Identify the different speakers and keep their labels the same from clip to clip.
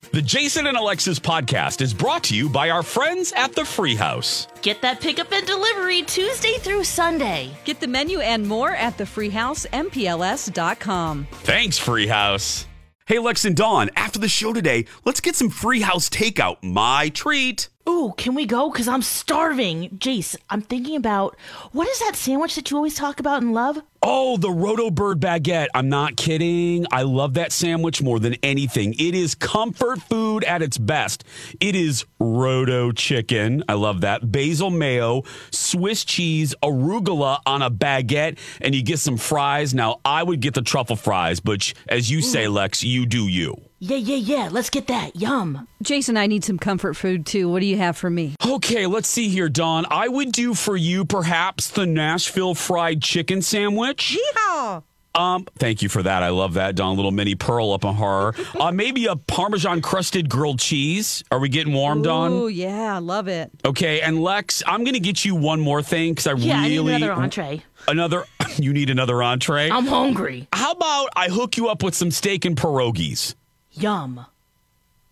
Speaker 1: The Jason and Alexis podcast is brought to you by our friends at the Free House.
Speaker 2: Get that pickup and delivery Tuesday through Sunday.
Speaker 3: Get the menu and more at thefreehousempls.com.
Speaker 1: Thanks, Free House. Hey, Lex and Dawn, after the show today, let's get some Free House takeout. My treat.
Speaker 2: Ooh, can we go? Because I'm starving. Jace, I'm thinking about what is that sandwich that you always talk about and love?
Speaker 1: Oh, the Roto Bird baguette. I'm not kidding. I love that sandwich more than anything. It is comfort food at its best. It is Roto chicken. I love that. Basil mayo, Swiss cheese, arugula on a baguette, and you get some fries. Now, I would get the truffle fries, but as you say, Lex, you do you.
Speaker 2: Yeah, yeah, yeah. Let's get that. Yum.
Speaker 3: Jason, I need some comfort food too. What do you have for me?
Speaker 1: Okay, let's see here, Don. I would do for you perhaps the Nashville fried chicken sandwich.
Speaker 3: Yeehaw!
Speaker 1: Um, thank you for that. I love that, Don. Little Minnie Pearl up on her. uh, maybe a Parmesan crusted grilled cheese. Are we getting warm, Dawn?
Speaker 3: Oh yeah, I love it.
Speaker 1: Okay, and Lex, I'm going to get you one more thing because I
Speaker 2: Yeah,
Speaker 1: really
Speaker 2: I need another entree.
Speaker 1: Another. You need another entree.
Speaker 2: I'm hungry.
Speaker 1: How about I hook you up with some steak and pierogies?
Speaker 2: Yum.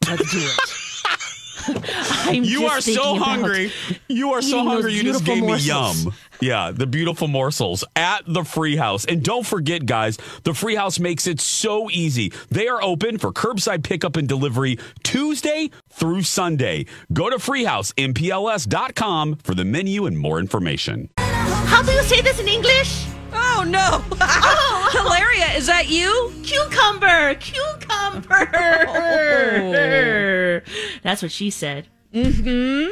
Speaker 2: Let's do it. I'm
Speaker 1: You
Speaker 2: just
Speaker 1: are so hungry. You are so hungry. You just
Speaker 2: beautiful
Speaker 1: gave me yum. Yeah, the beautiful morsels at the Free House. And don't forget, guys, the Free House makes it so easy. They are open for curbside pickup and delivery Tuesday through Sunday. Go to freehousempls.com for the menu and more information.
Speaker 2: How do you say this in English?
Speaker 3: Oh no! Oh. Hilaria, is that you?
Speaker 2: Cucumber, cucumber. That's what she said. Mm-hmm.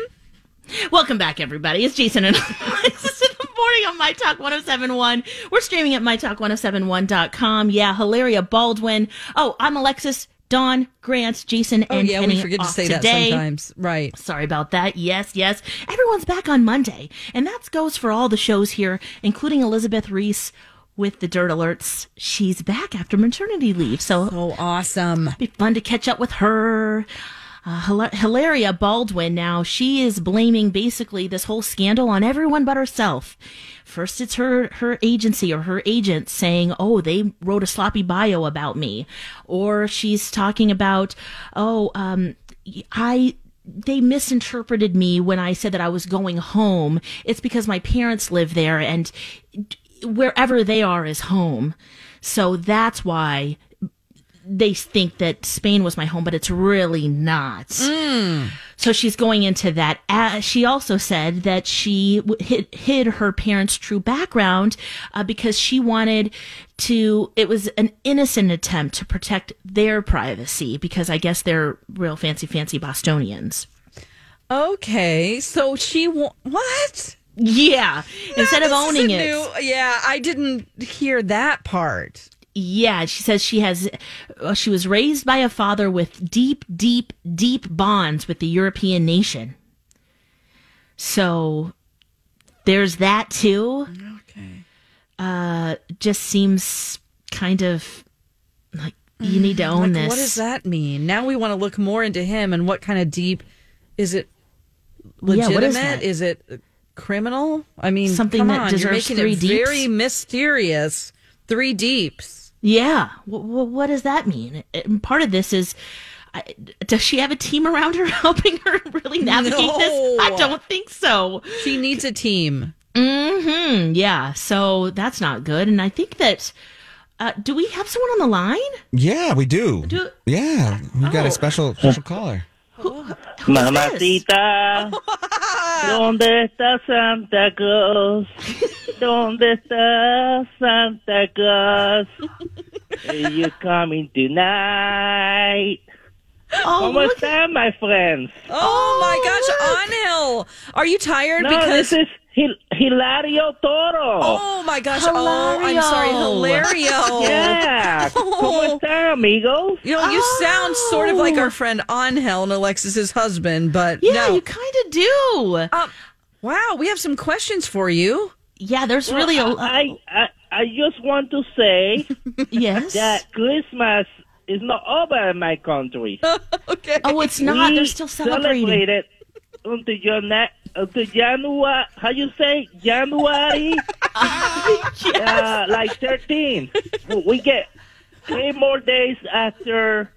Speaker 2: Welcome back, everybody. It's Jason and Alexis in the morning on My Talk 1071. We're streaming at MyTalk1071.com. Yeah, Hilaria Baldwin. Oh, I'm Alexis, Dawn, Grant, Jason,
Speaker 3: Oh
Speaker 2: and
Speaker 3: yeah,
Speaker 2: Penny
Speaker 3: we forget to say that
Speaker 2: today.
Speaker 3: sometimes. Right.
Speaker 2: Sorry about that. Yes, yes. Everyone's back on Monday. And that goes for all the shows here, including Elizabeth Reese with the Dirt Alerts. She's back after maternity leave. So
Speaker 3: Oh, awesome.
Speaker 2: be fun to catch up with her. Uh, Hila- Hilaria Baldwin now, she is blaming basically this whole scandal on everyone but herself. First, it's her, her agency or her agent saying, oh, they wrote a sloppy bio about me. Or she's talking about, oh, um, I, they misinterpreted me when I said that I was going home. It's because my parents live there and wherever they are is home. So that's why they think that Spain was my home, but it's really not. So she's going into that. Uh, she also said that she w- hid, hid her parents' true background uh, because she wanted to, it was an innocent attempt to protect their privacy because I guess they're real fancy, fancy Bostonians.
Speaker 3: Okay, so she wa- what?
Speaker 2: Yeah. Instead of owning it.
Speaker 3: new- yeah, I didn't hear that part.
Speaker 2: Yeah, she says she has. Uh, she was raised by a father with deep, deep, deep bonds with the European nation. So there's that too.
Speaker 3: Okay.
Speaker 2: Uh, just seems kind of like you need to own
Speaker 3: Like,
Speaker 2: this.
Speaker 3: what does that mean? Now we want to look more into him and what kind of deep is it
Speaker 2: Yeah,
Speaker 3: legitimate?
Speaker 2: what is
Speaker 3: it criminal? I mean,
Speaker 2: Something that
Speaker 3: on, you're
Speaker 2: deserves
Speaker 3: making
Speaker 2: three
Speaker 3: it
Speaker 2: deeps?
Speaker 3: very mysterious. Three deeps.
Speaker 2: Yeah. What, what does that mean? And part of this is. I, does she have a team around her helping her really navigate this? I don't think so.
Speaker 3: She needs a team.
Speaker 2: Hmm. Yeah. So that's not good. And I think that Uh, do we have someone on the line?
Speaker 4: Yeah, we do.
Speaker 2: Do-
Speaker 4: yeah, we got
Speaker 2: Oh.
Speaker 4: a special special caller.
Speaker 2: This?
Speaker 5: Mamacita, ¿dónde está Santa Claus? ¿Dónde está Santa Claus? Are you coming tonight?
Speaker 2: Oh,
Speaker 5: ¿Cómo
Speaker 2: look-
Speaker 5: están, my friends?
Speaker 3: Oh, my gosh, Anil. Are you tired?
Speaker 5: No,
Speaker 3: because
Speaker 5: this is Hil- Hilario Toro.
Speaker 3: Oh my gosh. Oh, I'm sorry. Hilario.
Speaker 5: Yeah. ¿Cómo
Speaker 3: Oh.
Speaker 5: están, amigos?
Speaker 3: You know, you sound sort of like
Speaker 2: Oh.
Speaker 3: our friend Angel and Alexis's husband, but
Speaker 2: Yeah,
Speaker 3: no.
Speaker 2: you kind of do.
Speaker 3: Um, wow, we have some questions for you.
Speaker 2: Yeah, there's really a.
Speaker 5: I, I, I just want to say
Speaker 2: yes.
Speaker 5: that Christmas is not over in my country.
Speaker 3: okay.
Speaker 2: Oh, it's not.
Speaker 5: we
Speaker 2: They're still celebrating.
Speaker 5: celebrated until your na- until January. How you say January? uh, like thirteen. We get three more days after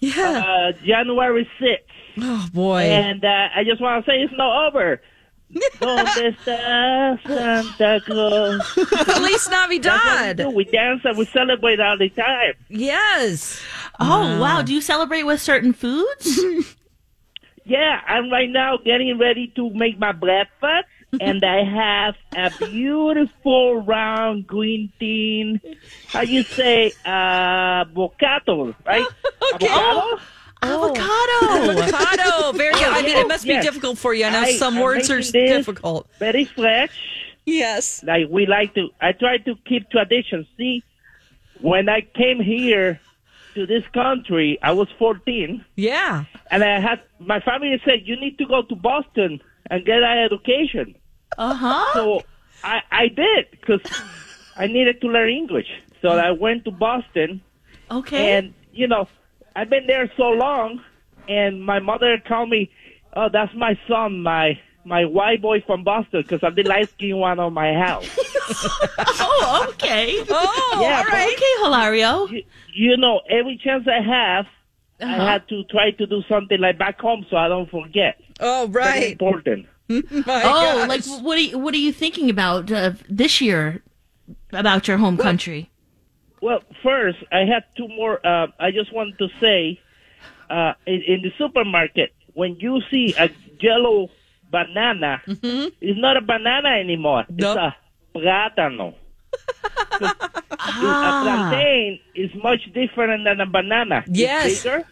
Speaker 3: yeah.
Speaker 5: uh, January sixth,
Speaker 3: oh boy.
Speaker 5: and uh, I just want to say it's not over. ¿Dónde está Santa Claus?
Speaker 3: Feliz
Speaker 5: That's what we do.
Speaker 3: Navidad.
Speaker 5: We dance and we celebrate all the time.
Speaker 3: Yes.
Speaker 2: Oh, wow. Do you celebrate with certain foods?
Speaker 5: Yeah, I'm right now getting ready to make my breakfast, and I have a beautiful round green tea. How you say, uh, bocado, right?
Speaker 3: Okay.
Speaker 5: Avocado?
Speaker 2: Avocado.
Speaker 3: Avocado. Very good. I mean, it must be difficult for you. I know
Speaker 5: I-
Speaker 3: some
Speaker 5: I'm
Speaker 3: words are
Speaker 5: this
Speaker 3: difficult.
Speaker 5: Very fresh.
Speaker 3: Yes.
Speaker 5: Like we like to. I try to keep tradition. See, when I came here to this country, I was 14.
Speaker 3: Yeah.
Speaker 5: And I had my family said you need to go to Boston and get an education.
Speaker 2: Uh huh.
Speaker 5: So I I did because I needed to learn English. So I went to Boston,
Speaker 2: Okay.
Speaker 5: and you know I've been there so long, and my mother called me, "Oh, that's my son, my my white boy from Boston," because I'm the light skinned one on my house.
Speaker 2: oh, okay.
Speaker 3: Oh,
Speaker 5: Yeah,
Speaker 3: all
Speaker 5: but-
Speaker 3: right.
Speaker 2: Okay, Hilario.
Speaker 5: you, you know, every chance I have, I
Speaker 2: Uh-huh.
Speaker 5: had to try to do something like back home so I don't forget.
Speaker 3: Oh,
Speaker 5: Very
Speaker 3: right.
Speaker 5: important.
Speaker 3: My
Speaker 2: Oh,
Speaker 3: gosh.
Speaker 2: like what are you, what are you thinking about uh, this year about your home country?
Speaker 5: Well, first, I had two more. Uh, I just wanted to say, uh, in, in the supermarket, when you see a yellow banana, it's not a banana anymore.
Speaker 3: Nope.
Speaker 5: It's a plátano.
Speaker 2: Ah.
Speaker 5: A plantain is much different than a banana.
Speaker 3: Yes.
Speaker 5: It's bigger,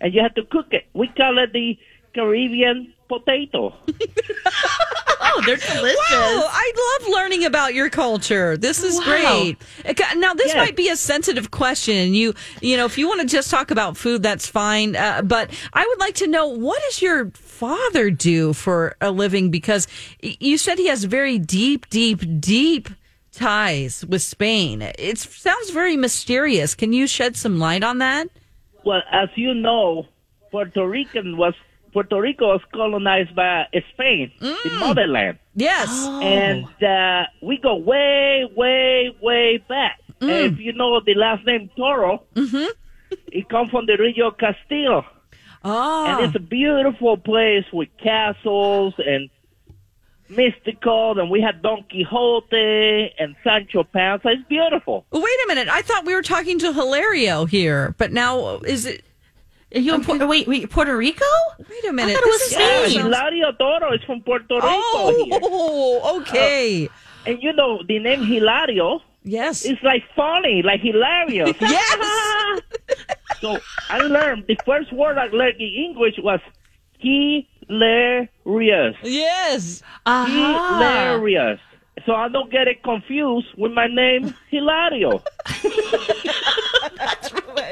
Speaker 5: and you have to cook it. We call it the Caribbean potato.
Speaker 2: Oh, they're delicious.
Speaker 3: Wow, I love learning about your culture. This is
Speaker 2: Wow.
Speaker 3: great. Now, this
Speaker 5: Yeah.
Speaker 3: might be a sensitive question, and you, you know, if you want to just talk about food, that's fine. Uh, but I would like to know what does your father do for a living? Because you said he has very deep, deep, deep ties with Spain. It sounds very mysterious. Can you shed some light on that?
Speaker 5: Well, as you know, Puerto Rican was Puerto Rico was colonized by Spain, the mm. motherland,
Speaker 3: Yes. Oh.
Speaker 5: and uh, we go way, way, way back. Mm. If you know the last name Toro, mm-hmm. it comes from the Rio Castillo,
Speaker 3: Oh.
Speaker 5: and it's a beautiful place with castles and mystical. And we had Don Quixote and Sancho Panza. It's beautiful.
Speaker 3: Wait a minute. I thought we were talking to Hilario here, but now is it?
Speaker 2: Are you in Pu- wait, wait, Puerto Rico?
Speaker 3: Wait a minute.
Speaker 2: thought it was
Speaker 3: This is-
Speaker 5: Yeah,
Speaker 2: Spain.
Speaker 5: Hilario Toro is from Puerto Rico here.
Speaker 3: Oh, okay.
Speaker 5: And you know, the name Hilario
Speaker 3: yes.
Speaker 5: It's like funny, like hilarious.
Speaker 3: Yes.
Speaker 5: so I learned the first word I learned in English was hilarious.
Speaker 3: Yes.
Speaker 2: Uh-huh.
Speaker 5: Hilarious. So I don't get it confused with my name Hilario.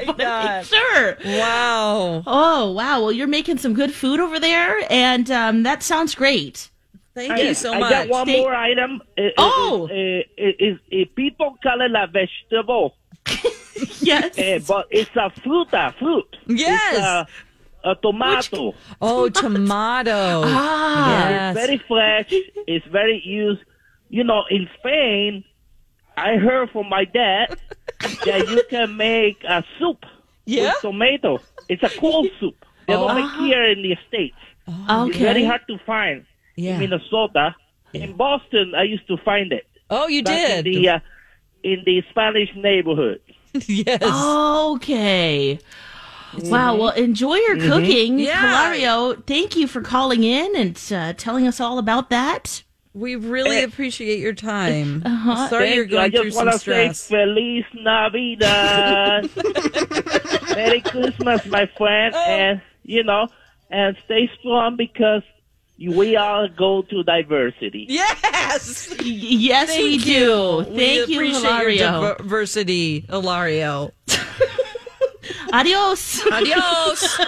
Speaker 2: Sure.
Speaker 3: Wow.
Speaker 2: Oh, wow. Well, you're making some good food over there, and um, that sounds great.
Speaker 3: Thank
Speaker 5: I,
Speaker 3: you so
Speaker 5: I
Speaker 3: much.
Speaker 5: got one
Speaker 2: Thank-
Speaker 5: more item. Uh,
Speaker 2: Oh.
Speaker 5: is, people call it a vegetable,
Speaker 2: Yes.
Speaker 5: uh, but it's a fruta, fruit.
Speaker 3: Yes.
Speaker 5: It's a, a tomato.
Speaker 3: oh, tomato.
Speaker 2: ah.
Speaker 3: yes.
Speaker 5: It's very fresh. It's very used. You know, in Spain, I heard from my dad that you can make a soup
Speaker 3: Yeah?
Speaker 5: with tomato. It's a cold soup. They don't make here in the States. It's very hard to find
Speaker 3: Yeah.
Speaker 5: in Minnesota. In Boston, I used to find it.
Speaker 3: Oh, you did.
Speaker 5: In the uh, in the Spanish neighborhood.
Speaker 3: yes.
Speaker 2: Okay. Wow. Well, enjoy your cooking,
Speaker 3: Yeah.
Speaker 2: Hilario. Thank you for calling in and uh, telling us all about that.
Speaker 3: We really appreciate your time.
Speaker 2: Uh-huh.
Speaker 3: Sorry
Speaker 5: Thank
Speaker 3: you're going
Speaker 5: you. I
Speaker 3: going through
Speaker 5: just
Speaker 3: some
Speaker 5: want to say. Feliz Navidad. Merry Christmas, my friend.
Speaker 3: Oh.
Speaker 5: And, you know, and stay strong because we all go to diversity.
Speaker 3: Yes.
Speaker 2: Y- yes, we
Speaker 3: Thank
Speaker 2: do.
Speaker 3: you.
Speaker 2: Thank you, Hilario.
Speaker 3: your diversity, Hilario.
Speaker 2: Adios.
Speaker 3: Adios.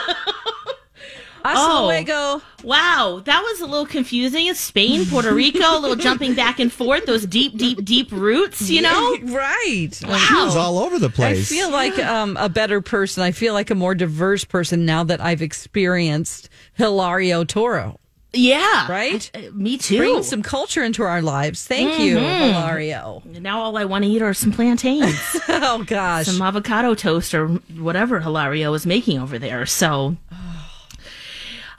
Speaker 3: Hasta
Speaker 2: Oh.
Speaker 3: luego.
Speaker 2: Wow, that was a little confusing. It's Spain, Puerto Rico, a little jumping back and forth, those deep, deep, deep roots, you know?
Speaker 3: right. Wow.
Speaker 4: She was all over the place.
Speaker 3: I feel like um, a better person. I feel like a more diverse person now that I've experienced Hilario Toro.
Speaker 2: Yeah.
Speaker 3: Right?
Speaker 2: Uh, me too.
Speaker 3: Bring some culture into our lives. Thank you, Hilario.
Speaker 2: now all I want to eat are some plantains,
Speaker 3: Oh gosh.
Speaker 2: some avocado toast, or whatever Hilario is making over there. So,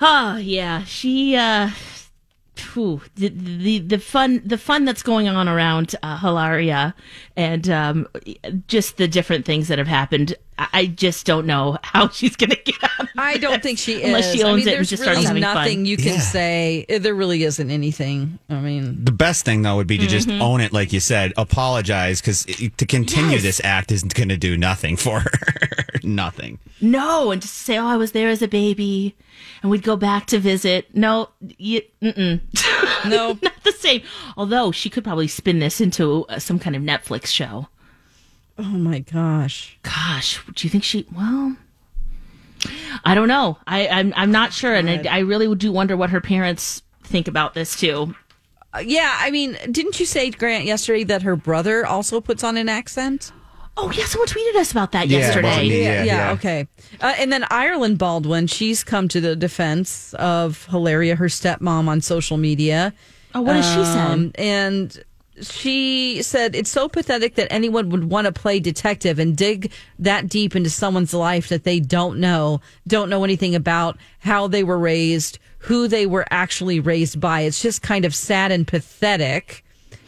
Speaker 2: oh yeah, she. uh the, the the fun the fun that's going on around uh, Hilaria and um, just the different things that have happened. I, I just don't know how she's going to get out. Of
Speaker 3: I don't think she is.
Speaker 2: Unless she
Speaker 3: I
Speaker 2: owns
Speaker 3: mean,
Speaker 2: it and just
Speaker 3: really
Speaker 2: starts having
Speaker 3: nothing
Speaker 2: fun.
Speaker 3: you can
Speaker 4: Yeah.
Speaker 3: say. There really isn't anything. I mean,
Speaker 4: the best thing though would be to just
Speaker 2: Mm-hmm.
Speaker 4: own it, like you said, apologize, because to continue
Speaker 2: Yes.
Speaker 4: this act isn't going to do nothing for her. nothing.
Speaker 2: No, and just say, "Oh, I was there as a baby," and we'd go back to visit. No, you, mm-mm.
Speaker 3: no.
Speaker 2: Not same. Although she could probably spin this into uh, some kind of Netflix show.
Speaker 3: Oh my gosh.
Speaker 2: Gosh, do you think she? Well, I don't know. I, I'm I'm not sure, and I, I really do wonder what her parents think about this too.
Speaker 3: Uh, yeah, I mean, didn't you say Grant yesterday that her brother also puts on an accent?
Speaker 2: Oh yeah, someone tweeted us about that
Speaker 4: Yeah,
Speaker 2: yesterday.
Speaker 4: wasn't. Yeah, yeah.
Speaker 3: okay. Uh, and then Ireland Baldwin, she's come to the defense of Hilaria, her stepmom, on social media.
Speaker 2: Oh, what has she said?
Speaker 3: Um, And she said it's so pathetic that anyone would want to play detective and dig that deep into someone's life that they don't know, don't know anything about how they were raised, who they were actually raised by. It's just kind of sad and pathetic.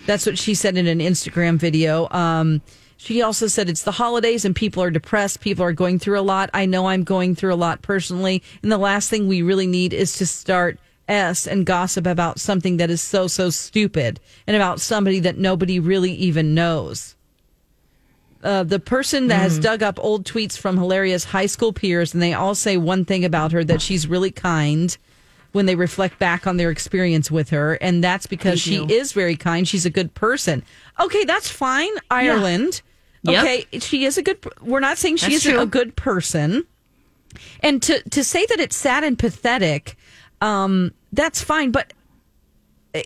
Speaker 3: That's what she said in an Instagram video. Um, she also said it's the holidays and people are depressed. People are going through a lot. I know I'm going through a lot personally. And the last thing we really need is to start S and gossip about something that is so, so stupid and about somebody that nobody really even knows. Uh, the person that has dug up old tweets from Hilaria's high school peers, and they all say one thing about her that she's really kind when they reflect back on their experience with her. And that's because
Speaker 2: Thank
Speaker 3: she
Speaker 2: you.
Speaker 3: is very kind. She's a good person. Okay, that's fine. Ireland.
Speaker 2: Yep.
Speaker 3: Okay, she is a good. We're not saying she
Speaker 2: That's
Speaker 3: isn't
Speaker 2: true.
Speaker 3: a good person. And to to say that it's sad and pathetic, um, that's fine. But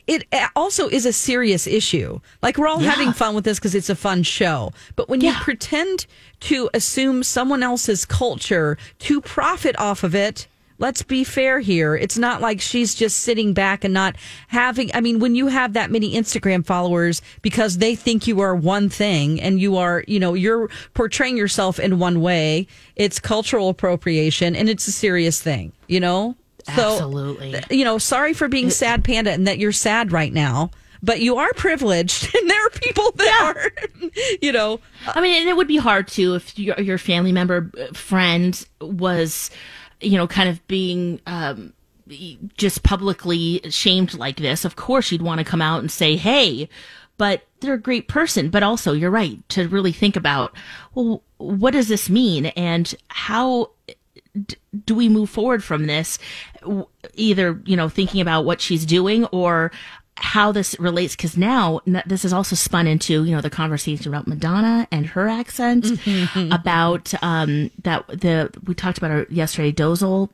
Speaker 3: it also is a serious issue. Like we're all having fun with this because it's a fun show. But when you pretend to assume someone else's culture to profit off of it, let's be fair here. It's not like she's just sitting back and not having. I mean, when you have that many Instagram followers because they think you are one thing and you are, you know, you're portraying yourself in one way, it's cultural appropriation and it's a serious thing, you know? So,
Speaker 2: Absolutely.
Speaker 3: you know, sorry for being sad panda and that you're sad right now, but you are privileged and there are people that are, you know,
Speaker 2: I mean, and it would be hard too if your, your family member, uh, friend was, you know, kind of being um, just publicly shamed like this. Of course, you'd want to come out and say, hey, but they're a great person. But also, you're right to really think about, well, what does this mean and how d- do we move forward from this? Either, you know, thinking about what she's doing or how this relates because now this has also spun into you know the conversation about Madonna and her accent about um that the we talked about her yesterday Dozel.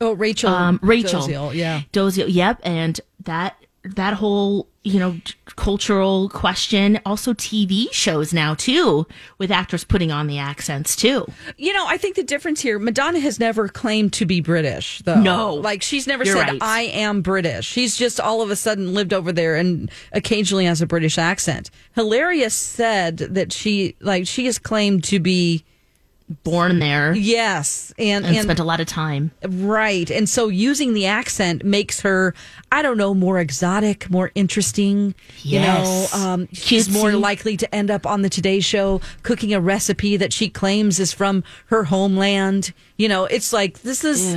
Speaker 3: Oh, Rachel,
Speaker 2: um Rachel.
Speaker 3: Doziel, yeah.
Speaker 2: Doziel yep and that that whole you know cultural question also TV shows now too with actors putting on the accents too
Speaker 3: You know, I think the difference here, Madonna has never claimed to be British, though.
Speaker 2: No.
Speaker 3: Like, she's never
Speaker 2: You're
Speaker 3: said,
Speaker 2: right.
Speaker 3: I am British. She's just all of a sudden lived over there and occasionally has a British accent. Hilaria's said that she, like, she has claimed to be
Speaker 2: born there
Speaker 3: Yes, and
Speaker 2: and,
Speaker 3: and,
Speaker 2: spent a lot of time.
Speaker 3: right, and so using the accent makes her, I don't know, more exotic, more interesting.
Speaker 2: Yes.
Speaker 3: You know, um, she's more likely to end up on the Today Show cooking a recipe that she claims is from her homeland. You know, it's like this is.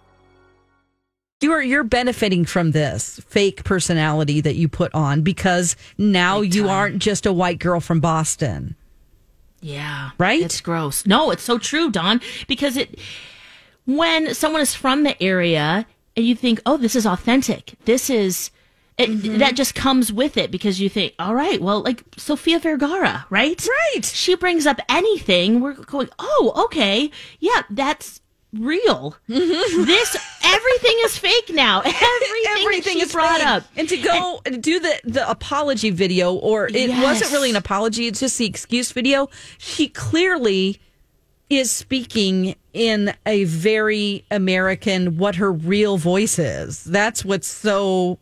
Speaker 3: You're you're benefiting from this fake personality that you put on because now you aren't just a white girl from Boston.
Speaker 2: Yeah.
Speaker 3: Right?
Speaker 2: It's gross. No, it's so true, Don, because it when someone is from the area and you think, "Oh, this is authentic. This is it,
Speaker 3: Mm-hmm.
Speaker 2: that just comes with it because you think, all right, well, like Sofia Vergara, right?
Speaker 3: Right.
Speaker 2: She brings up anything. We're going, oh, okay. Yeah, that's real.
Speaker 3: Mm-hmm.
Speaker 2: This, everything is fake now. Everything,
Speaker 3: Everything is
Speaker 2: brought
Speaker 3: fake.
Speaker 2: up.
Speaker 3: and to go and do the the apology video, or it
Speaker 2: Yes.
Speaker 3: wasn't really an apology; it's just the excuse video. She clearly is speaking in a very American what her real voice is. That's what's so,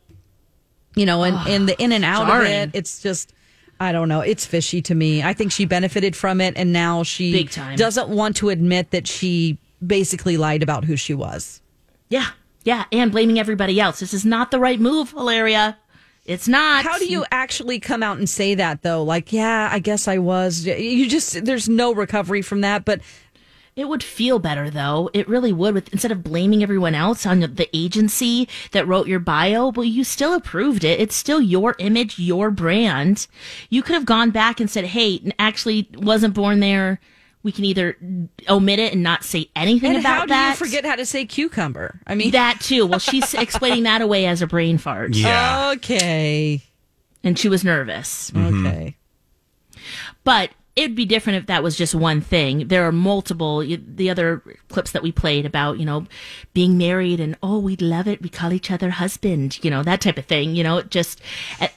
Speaker 3: you know, and and the in and out of it. It's just. I don't know. It's fishy to me. I think she benefited from it, and now she doesn't want to admit that she basically lied about who she was.
Speaker 2: Yeah, yeah, and blaming everybody else. This is not the right move, Hilaria. It's not.
Speaker 3: How do you actually come out and say that though? Like, yeah, I guess I was. You just there's no recovery from that. But
Speaker 2: It would feel better though. It really would. With instead of blaming everyone else on the agency that wrote your bio, well, you still approved it. It's still your image, your brand. You could have gone back and said, "Hey, actually, wasn't born there." We can either omit it and not say anything
Speaker 3: and
Speaker 2: about
Speaker 3: how do
Speaker 2: that.
Speaker 3: you forget how to say cucumber? I mean,
Speaker 2: that too? Well, she's explaining that away as a brain fart,
Speaker 4: Yeah.
Speaker 3: okay,
Speaker 2: and she was nervous.
Speaker 3: okay. Mm-hmm.
Speaker 2: But it'd be different if that was just one thing. There are multiple the other clips that we played about, you know, being married and oh, we'd love it. We call each other husband, you know, that type of thing. You know, it just it,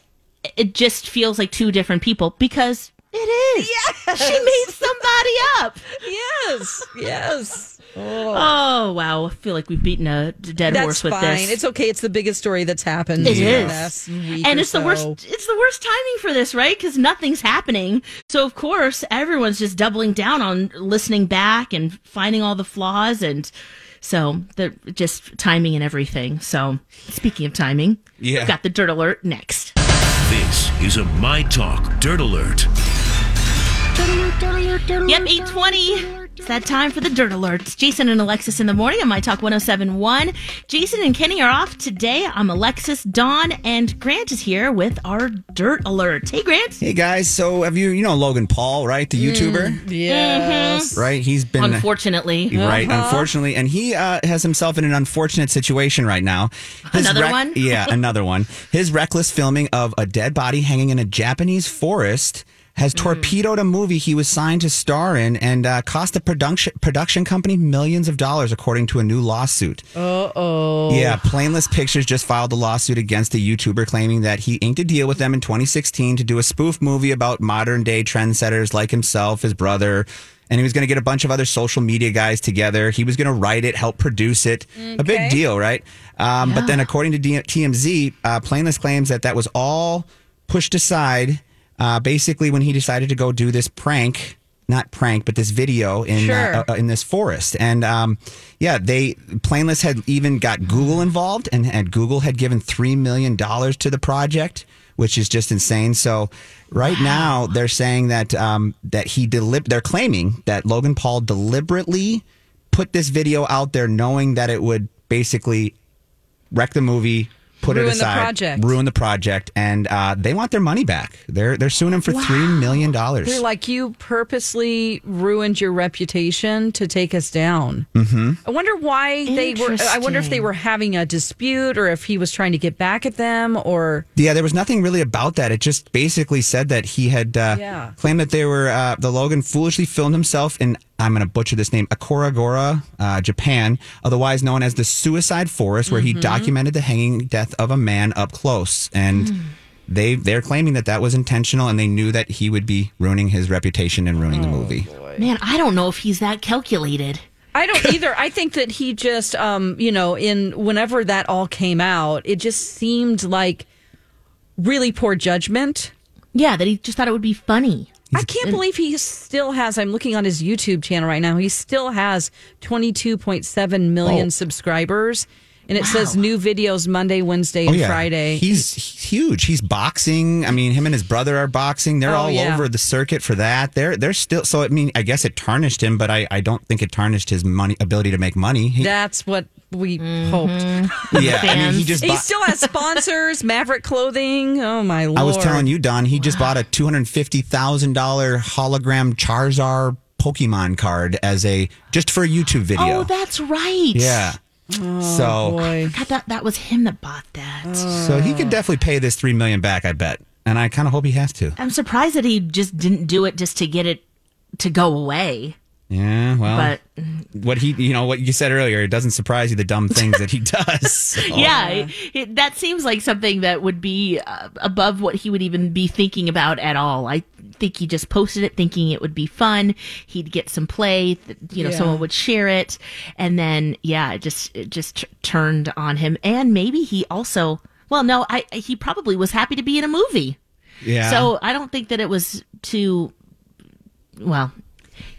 Speaker 2: it just feels like two different people because it is. Yes. She made somebody up.
Speaker 3: Yes, yes.
Speaker 2: Oh. oh, wow. I feel like we've beaten a dead
Speaker 3: That's
Speaker 2: horse with
Speaker 3: fine.
Speaker 2: this.
Speaker 3: It's okay. It's the biggest story that's happened.
Speaker 2: It
Speaker 3: in the last week
Speaker 2: and
Speaker 3: or
Speaker 2: it's the worst it's the worst timing for this right because nothing's happening so of course everyone's just doubling down on listening back and finding all the flaws and so the just timing and everything so speaking of timing
Speaker 4: Yeah.
Speaker 2: we've got the dirt alert next
Speaker 6: This is a My Talk Dirt Alert.
Speaker 2: Yep, 820. It's that time for the Dirt Alerts. Jason and Alexis in the morning on My Talk 1071. Jason and Kenny are off today. I'm Alexis. Dawn and Grant is here with our Dirt Alert. Hey, Grant.
Speaker 4: Hey guys, so have you you know Logan Paul, right? The mm, YouTuber,
Speaker 3: Yes. Mm-hmm.
Speaker 4: right? He's been
Speaker 2: Unfortunately.
Speaker 4: right, uh-huh. unfortunately, and he uh, has himself in an unfortunate situation right now.
Speaker 2: Another one?
Speaker 4: yeah, another one. His reckless filming of a dead body hanging in a Japanese forest has
Speaker 2: Hmm.
Speaker 4: torpedoed a movie he was signed to star in and uh, cost the production production company millions of dollars, according to a new lawsuit.
Speaker 3: Uh oh.
Speaker 4: Yeah, Planeless Pictures just filed a lawsuit against a YouTuber claiming that he inked a deal with them in 2016 to do a spoof movie about modern day trendsetters like himself, his brother, and he was going to get a bunch of other social media guys together. He was going to write it, help produce it. A big deal, right? Um, But then, according to D- TMZ, uh, Plainless claims that that was all pushed aside uh, basically when he decided to go do this prank not prank, but this video in
Speaker 3: Sure.
Speaker 4: uh, uh, in this forest. And um, yeah, they Planeless had even got Google involved, and, and Google had given three million dollars to the project, which is just insane. So right now they're saying that um, that he delib- they're claiming that Logan Paul deliberately put this video out there, knowing that it would basically wreck the movie. Put
Speaker 3: Ruin
Speaker 4: it
Speaker 3: the
Speaker 4: aside,
Speaker 3: project.
Speaker 4: ruin the project, and uh, they want their money back. They're they're suing him for three million dollars.
Speaker 3: They're like, you purposely ruined your reputation to take us down. Mm-hmm. I wonder why they were. I wonder if they were having a dispute or if he was trying to get back at them or.
Speaker 4: Yeah, there was nothing really about that. It just basically said that he had uh,
Speaker 3: Yeah.
Speaker 4: claimed that they were uh, the Logan foolishly filmed himself in I'm going to butcher this name Akoragora, uh, Japan, otherwise known as the Suicide Forest, where he documented the hanging death of a man up close, and. They they're claiming that that was intentional, and they knew that he would be ruining his reputation and ruining the movie.
Speaker 2: Man, I don't know if he's that calculated.
Speaker 3: I don't either. I think that he just, um, you know, in whenever that all came out, it just seemed like really poor judgment.
Speaker 2: Yeah, that he just thought it would be funny.
Speaker 3: I can't believe he still has. I'm looking on his YouTube channel right now. He still has 22.7 million
Speaker 4: Oh.
Speaker 3: subscribers, and it says new videos Monday, Wednesday, and Friday.
Speaker 4: Oh, He's, he's huge. He's boxing. I mean, him and his brother are boxing. They're
Speaker 3: Oh,
Speaker 4: all
Speaker 3: yeah.
Speaker 4: over the circuit for that. They're they're still. So I mean, I guess it tarnished him, but I, I don't think it tarnished his money ability to make money. He,
Speaker 3: That's what we
Speaker 2: Mm-hmm.
Speaker 3: hoped.
Speaker 4: yeah, I mean, he just.
Speaker 3: He still has sponsors, Maverick Clothing. Oh my lord!
Speaker 4: I was telling you, Don. He just bought a two hundred fifty thousand dollar hologram Charizard Pokemon card as a just for a YouTube video.
Speaker 2: Oh, that's right.
Speaker 4: yeah.
Speaker 3: Oh,
Speaker 4: so
Speaker 3: boy.
Speaker 2: God, that that was him that bought that.
Speaker 4: so he could definitely pay this three million back. I bet, and I kind of hope he has to.
Speaker 2: I'm surprised that he just didn't do it just to get it to go away.
Speaker 4: Yeah, well,
Speaker 2: But
Speaker 4: what he, you know, what you said earlier, it doesn't surprise you the dumb things that he does. So-
Speaker 2: yeah, it, it- that seems like something that would be uh, above what he would even be thinking about at all. I think he just posted it thinking it would be fun. He'd get some play, th- you know,
Speaker 3: Yeah.
Speaker 2: someone would share it, and then yeah, it just it just t- turned on him. And maybe he also, well, no, I he probably was happy to be in a movie.
Speaker 4: yeah.
Speaker 2: So I don't think that it was too. Well,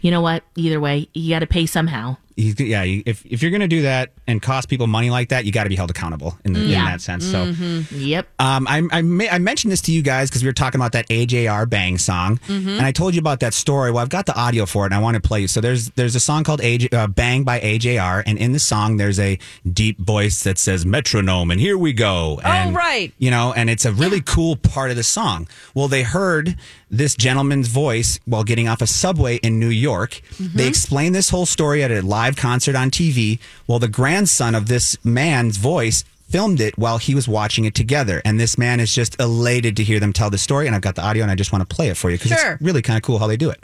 Speaker 2: you know what? Either way, you got to pay somehow.
Speaker 4: He's, yeah, if if you're gonna do that and cost people money like that, you got to be held accountable in, the, in that sense. So.
Speaker 2: Yep.
Speaker 4: Um, I, I, ma- I mentioned this to you guys because we were talking about that AJR Bang song, and I told you about that story. Well, I've got the audio for it, and I want to play you. So there's there's a song called AJ, uh, Bang by AJR, and in the song there's a deep voice that says metronome, and here we go. And,
Speaker 3: right.
Speaker 4: You know, and it's a really cool part of the song. Well, they heard this gentleman's voice while getting off a subway in New York. They explained this whole story at a live concert on TV. Well, the grandson of this man's voice filmed it while he was watching it together. And this man is just elated to hear them tell the story. And I've got the audio and I just want to play it for you because
Speaker 3: Sure.
Speaker 4: it's really kind of cool how they do it.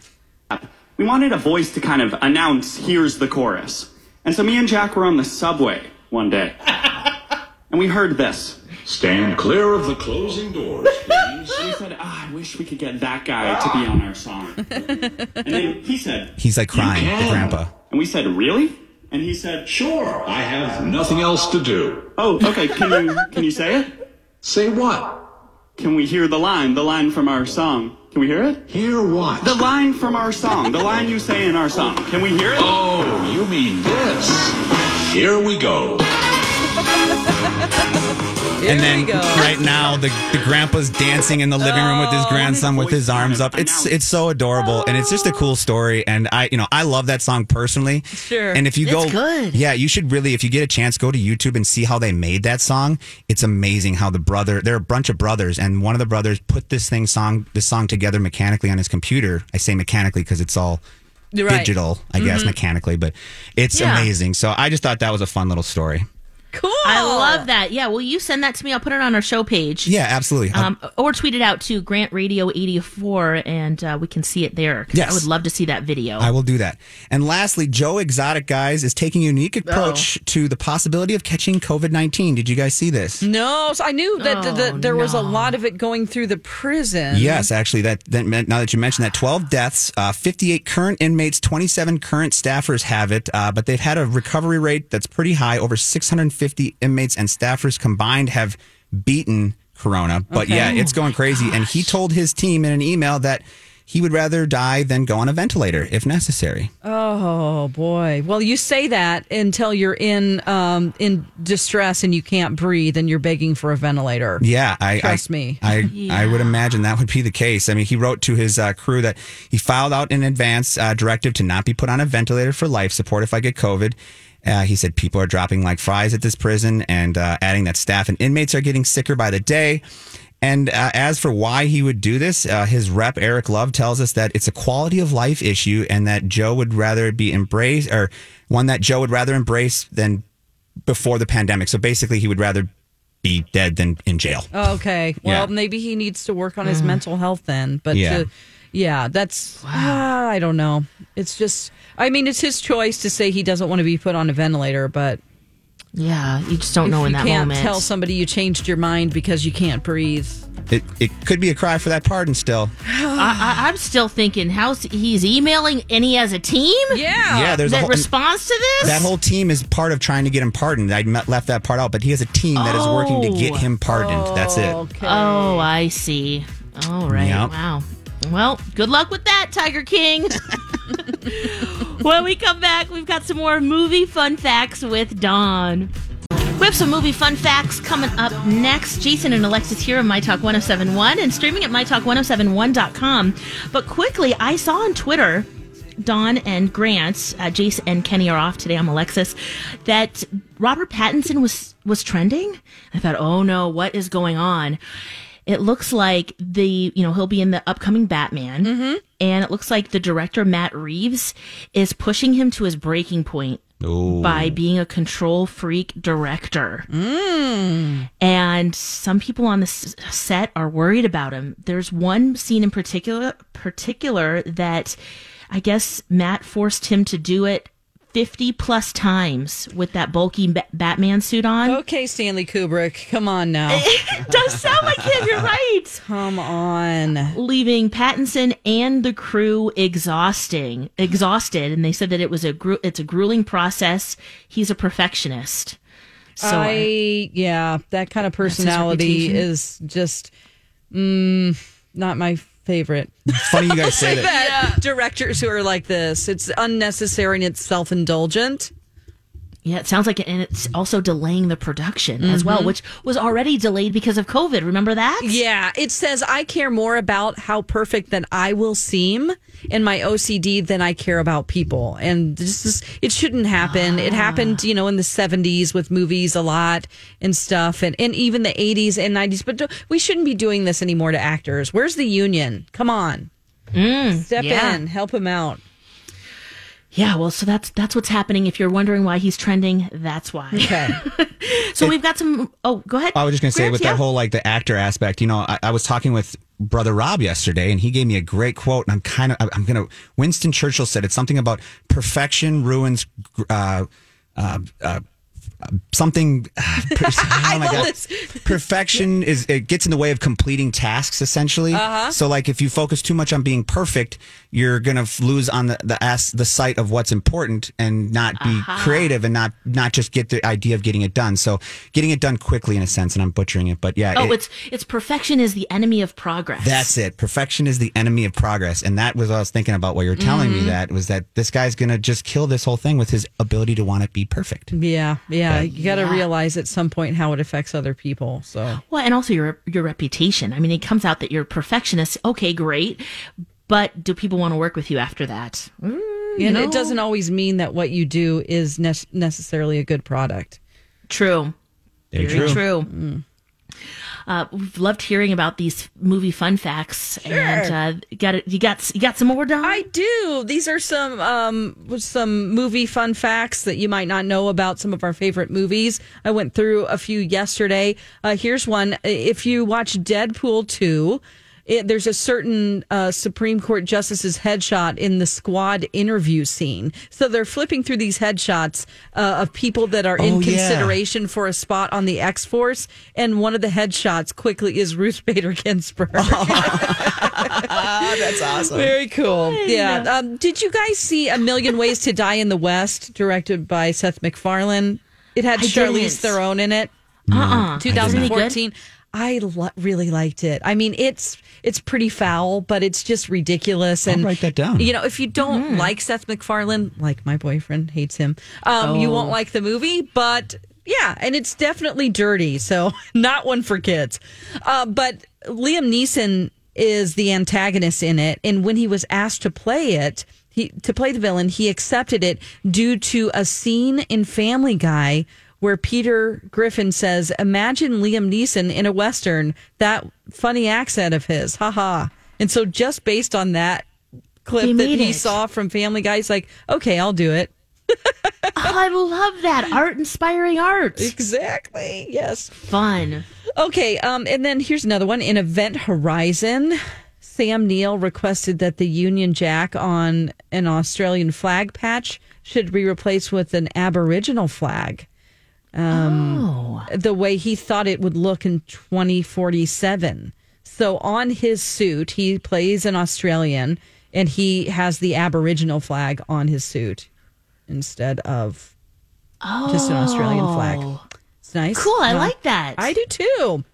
Speaker 7: We wanted a voice to kind of announce, here's the chorus. And so me and Jack were on the subway one day. and we heard this.
Speaker 6: Stand clear of the closing doors, please.
Speaker 7: And we said, ah, I wish we could get that guy to be on our song. and then he said,
Speaker 4: He's like crying, the grandpa.
Speaker 7: And we said, really? And he said,
Speaker 6: Sure, I have nothing else to do.
Speaker 7: oh, okay, can you, can you say it?
Speaker 6: Say what?
Speaker 7: Can we hear the line, the line from our song? Can we hear it?
Speaker 6: Hear what?
Speaker 7: The line from our song, the line you say in our song. Can we hear it?
Speaker 6: Oh, you mean this? Here we go.
Speaker 3: Here
Speaker 4: and then right now the, the grandpa's dancing in the living room with his grandson with his arms up. It's it's so adorable and it's just a cool story and I you know I love that song personally.
Speaker 3: Sure.
Speaker 4: And if you go
Speaker 2: It's good.
Speaker 4: Yeah, you should really if you get a chance go to YouTube and see how they made that song. It's amazing how the brother they're a bunch of brothers and one of the brothers put this thing song this song together mechanically on his computer. I say mechanically because it's all
Speaker 3: You're right.
Speaker 4: digital, I guess mechanically, but it's
Speaker 2: Yeah.
Speaker 4: amazing. So I just thought that was a fun little story.
Speaker 3: Cool.
Speaker 2: I love that. Yeah, will you send that to me? I'll put it on our show page.
Speaker 4: Yeah, absolutely.
Speaker 2: Um, or tweet it out to Grant Radio 84 and uh, we can see it there.
Speaker 4: Yes.
Speaker 2: I would love to see that video.
Speaker 4: I will do that. And lastly, Joe Exotic Guys is taking a unique approach to the possibility of catching COVID 19. Did you guys see this?
Speaker 3: No, so I knew that
Speaker 2: Oh,
Speaker 3: that there was a lot of it going through the prison.
Speaker 4: Yes, actually, that, that meant, now that you mentioned that, 12 deaths, uh, 58 current inmates, 27 current staffers have it, uh, but they've had a recovery rate that's pretty high. Over 650 inmates and staffers combined have beaten Corona. But
Speaker 3: Okay.
Speaker 4: yeah, it's going crazy. And he told his team in an email that he would rather die than go on a ventilator if necessary.
Speaker 3: Oh boy. Well, you say that until you're in um, in distress and you can't breathe and you're begging for a ventilator.
Speaker 4: Yeah, I
Speaker 3: Trust
Speaker 4: I,
Speaker 3: me.
Speaker 4: I I would imagine that would be the case. I mean, he wrote to his uh, crew that he filed out in advance uh, directive to not be put on a ventilator for life support if I get COVID. Uh, he said people are dropping like fries at this prison, and uh, adding that staff and inmates are getting sicker by the day. And uh, as for why he would do this, uh, his rep Eric Love tells us that it's a quality of life issue, and that Joe would rather be embraced, or one that Joe would rather embrace than before the pandemic. So basically, he would rather be dead than in jail.
Speaker 3: Okay. Well,
Speaker 4: Yeah.
Speaker 3: maybe he needs to work on his mental health then. But
Speaker 4: Yeah.
Speaker 3: yeah, yeah, that's ah, I don't know. It's just I mean, it's his choice to say he doesn't want to be put on a ventilator, but
Speaker 2: Yeah, you just don't
Speaker 3: if
Speaker 2: know in
Speaker 3: you
Speaker 2: that
Speaker 3: can't
Speaker 2: moment.
Speaker 3: tell somebody you changed your mind because you can't breathe.
Speaker 4: It it could be a cry for that pardon still.
Speaker 2: I, I, I'm still thinking, how's he's emailing and he has a team?
Speaker 3: Yeah.
Speaker 4: Yeah, there's a
Speaker 2: that
Speaker 4: whole-
Speaker 2: responds to this.
Speaker 4: That whole team is part of trying to get him pardoned. I me- left that part out, but he has a team that is working to get
Speaker 2: Oh.
Speaker 4: him pardoned. That's it.
Speaker 3: Okay.
Speaker 2: Oh, I see. All right.
Speaker 4: Yep.
Speaker 2: Wow. Well, good luck with that, Tiger King. when we come back, we've got some more movie fun facts with Dawn. We have some movie fun facts coming up next. Jason and Alexis here on My Talk 1071 and streaming at MyTalk1071.com. But quickly, I saw on Twitter, Dawn and Grant, uh, Jason and Kenny are off today. I'm Alexis. That Robert Pattinson was was trending. I thought, oh no, what is going on? It looks like the you know he'll be in the upcoming Batman, and it looks like the director Matt Reeves is pushing him to his breaking point
Speaker 4: Ooh.
Speaker 2: by being a control freak director. Hmm. And some people on the s- set are worried about him. There's one scene in particular particular that I guess Matt forced him to do it 50 plus times with that bulky ba- Batman suit on.
Speaker 3: Okay, Stanley Kubrick, come on now.
Speaker 2: It does sound like him, you're right.
Speaker 3: come on.
Speaker 2: Leaving Pattinson and the crew exhausting, exhausted, and they said that it was a gru- it's a grueling process. He's a perfectionist. So
Speaker 3: I yeah, that kind of personality is just mm, not my favorite.
Speaker 4: It's funny you guys say that.
Speaker 3: that directors who are like this. It's unnecessary and it's self indulgent.
Speaker 2: Yeah, it sounds like it, and it's also delaying the production as well, mm-hmm. which was already delayed because of COVID. Remember that?
Speaker 3: Yeah, it says I care more about how perfect that I will seem in my OCD than I care about people. And this is it shouldn't happen. It ah. happened, you know, in the 70s with movies a lot and stuff and, and even the 80s and 90s, but we shouldn't be doing this anymore to actors. Where's the union? Come on. Mm, Step
Speaker 2: yeah.
Speaker 3: in, help him out.
Speaker 2: Yeah. Well, so that's that's what's happening. If you're wondering why he's trending, that's why.
Speaker 3: Okay.
Speaker 2: So we've got some. Oh, go ahead.
Speaker 4: I was just gonna say
Speaker 2: Grant,
Speaker 4: with
Speaker 2: yeah.
Speaker 4: that whole like the actor aspect, you know, I, I was talking with brother Rob yesterday, and he gave me a great quote, and I'm kind of I'm gonna. Winston Churchill said it's something about perfection ruins. Uh, uh, uh, something oh my God. perfection is it gets in the way of completing tasks essentially
Speaker 3: Uh-huh.
Speaker 4: so like if you focus too much on being perfect you're gonna lose on the the ass the sight of what's important and not be creative and not not just get the idea of getting it done so getting it done quickly in a sense and i'm butchering it but yeah
Speaker 2: Oh,
Speaker 4: it-
Speaker 2: it's it's perfection is the enemy of progress.
Speaker 4: that's it perfection is the enemy of progress and that was what i was thinking about while you were telling
Speaker 3: Mm-hmm.
Speaker 4: me that was that this guy's gonna just kill this whole thing with his ability to want to be perfect
Speaker 3: Yeah, yeah. You got to
Speaker 2: Yeah.
Speaker 3: realize at some point how it affects other people. So
Speaker 2: Well, and also your your reputation. I mean, it comes out that you're a perfectionist. Okay, great. But do people want to work with you after that? Mm,
Speaker 3: and
Speaker 2: no.
Speaker 3: it doesn't always mean that what you do is ne- necessarily a good product.
Speaker 2: True.
Speaker 4: Very
Speaker 2: Very
Speaker 4: true.
Speaker 2: true.
Speaker 3: Mm.
Speaker 2: Uh, we've loved hearing about these movie fun facts, and uh, you got it. You got you got some more, Don.
Speaker 3: I do. These are some um some movie fun facts that you might not know about some of our favorite movies. I went through a few yesterday. Uh, here's one. If you watch Deadpool 2, it, there's a certain uh, Supreme Court justice's headshot in the squad interview scene. So they're flipping through these headshots uh, of people that are in
Speaker 4: Oh, yeah.
Speaker 3: consideration for a spot on the X Force, and one of the headshots quickly is Ruth Bader Ginsburg.
Speaker 4: that's awesome
Speaker 3: Very cool. Yeah. Um, did you guys see A Million Ways to Die in the West, directed by Seth MacFarlane? It had
Speaker 2: I
Speaker 3: Charlize
Speaker 2: didn't.
Speaker 3: Theron in it.
Speaker 2: uh-uh. Isn't it good?
Speaker 3: 2014. I lo- really liked it. I mean, it's it's pretty foul, but it's just ridiculous. And
Speaker 4: write that down.
Speaker 3: You know, if you don't
Speaker 2: Mm-hmm.
Speaker 3: like Seth MacFarlane, like my boyfriend hates him, um, you
Speaker 2: Oh.
Speaker 3: won't like the movie. But yeah, and it's definitely dirty, so not one for kids. Uh, but Liam Neeson is the antagonist in it, and when he was asked to play it. He to play the villain. He accepted it due to a scene in Family Guy where Peter Griffin says, "Imagine Liam Neeson in a western." That funny accent of his, haha. And so, just based on that clip
Speaker 2: They
Speaker 3: that he
Speaker 2: it.
Speaker 3: saw from Family Guy, he's like, "Okay, I'll do it."
Speaker 2: Oh, I love that art inspiring art.
Speaker 3: Exactly. Yes.
Speaker 2: Fun.
Speaker 3: Okay, um, and then here's another one. In Event Horizon, Sam Neill requested that the Union Jack on an Australian flag patch should be replaced with an Aboriginal flag. Um,
Speaker 2: Oh.
Speaker 3: The way he thought it would look in 2047. So on his suit, he plays an Australian and he has the Aboriginal flag on his suit instead of just an Australian flag. It's nice.
Speaker 2: Oh. Cool. I
Speaker 3: Huh?
Speaker 2: like that.
Speaker 3: I do too.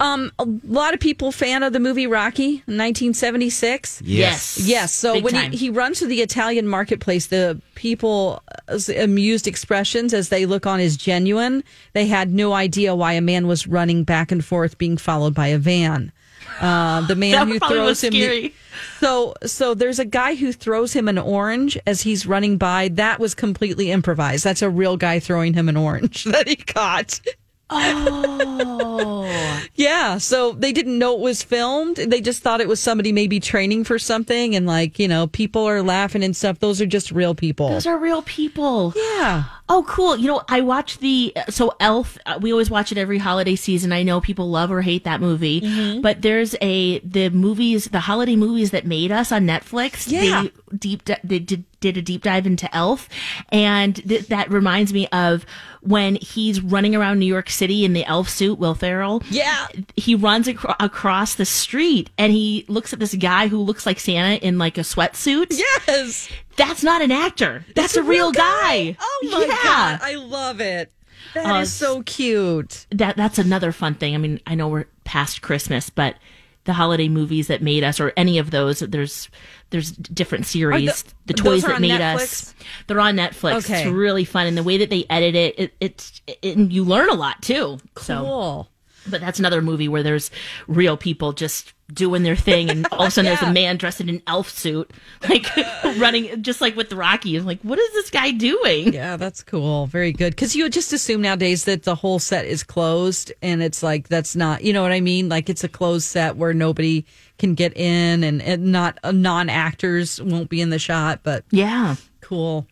Speaker 3: Um, a lot of people fan of the movie Rocky, 1976.
Speaker 2: Yes.
Speaker 3: Yes. So
Speaker 2: Big
Speaker 3: when
Speaker 2: time.
Speaker 3: he, he runs through the Italian marketplace, the people uh, amused expressions as they look on is genuine. They had no idea why a man was running back and forth, being followed by a van. Uh, the man
Speaker 2: That
Speaker 3: who throws
Speaker 2: was
Speaker 3: him.
Speaker 2: scary.
Speaker 3: So, so there's a guy who throws him an orange as he's running by. That was completely improvised. That's a real guy throwing him an orange that he caught.
Speaker 2: Oh.
Speaker 3: Yeah, so they didn't know it was filmed. They just thought it was somebody maybe training for something, and like you know, people are laughing and stuff. Those are just real people.
Speaker 2: Those are real people.
Speaker 3: yeah,
Speaker 2: Oh, cool. You know, I watch the so Elf. uh, We always watch it every holiday season. I know people love or hate that movie,
Speaker 3: Mm-hmm.
Speaker 2: but there's a the movies, the holiday movies that made us on Netflix.
Speaker 3: Yeah.
Speaker 2: they deep they did, did a deep dive into Elf, and th- that reminds me of when he's running around New York City in the elf suit. Will Ferrell.
Speaker 3: Yeah.
Speaker 2: he runs acro- across the street and he looks at this guy who looks like Santa in like a sweatsuit.
Speaker 3: Yes,
Speaker 2: That's not an actor. That's
Speaker 3: It's
Speaker 2: a real guy.
Speaker 3: Oh my
Speaker 2: Yeah.
Speaker 3: god, I love it. That is
Speaker 2: Uh,
Speaker 3: so cute.
Speaker 2: That that's another fun thing. I mean, I know we're past Christmas, but the holiday movies that made us, or any of those, there's there's different series. the,
Speaker 3: those
Speaker 2: toys that made
Speaker 3: Netflix?
Speaker 2: us. They're on Netflix.
Speaker 3: Okay.
Speaker 2: It's really fun, and the way that they edit it, it it's it, and you learn a lot too. So,
Speaker 3: Cool.
Speaker 2: But that's another movie where there's real people just doing their thing, and all of a sudden there's a man dressed in an elf suit, like running, just like with the Rocky. Like, what is this guy doing?
Speaker 3: Yeah, that's cool. Very good. Because you just assume nowadays that the whole set is closed, and it's like that's not. You know what I mean? Like it's a closed set where nobody can get in, and, and not uh, non actors won't be in the shot. But
Speaker 2: Yeah.
Speaker 3: Cool.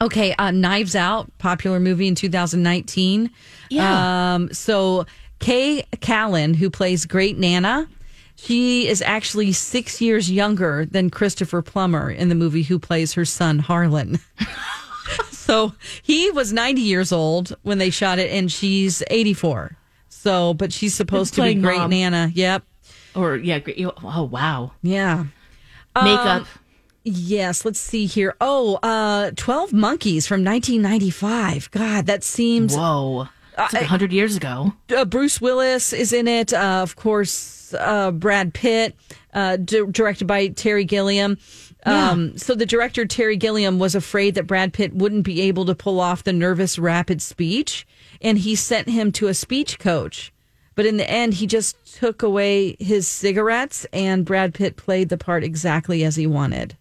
Speaker 3: Okay, uh, Knives Out, popular movie in 2019.
Speaker 2: Yeah.
Speaker 3: Um, so K Callan, who plays Great Nana, she is actually six years younger than Christopher Plummer in the movie, who plays her son Harlan. so he was 90 years old when they shot it, and she's 84. So, but she's supposed to be Great
Speaker 2: mom.
Speaker 3: Nana. Yep.
Speaker 2: Or yeah, great. Oh wow.
Speaker 3: Yeah.
Speaker 2: Makeup.
Speaker 3: Yes, let's see here. Oh, uh 12 Monkeys from 1995. God, that seems
Speaker 2: Whoa. It's like hundred years ago.
Speaker 3: uh, Bruce Willis is in it. Uh, of course, uh, Brad Pitt, uh, di- directed by Terry Gilliam. Um, So the director Terry Gilliam was afraid that Brad Pitt wouldn't be able to pull off the nervous, rapid speech, and he sent him to a speech coach. But in the end, he just took away his cigarettes, and Brad Pitt played the part exactly as he wanted.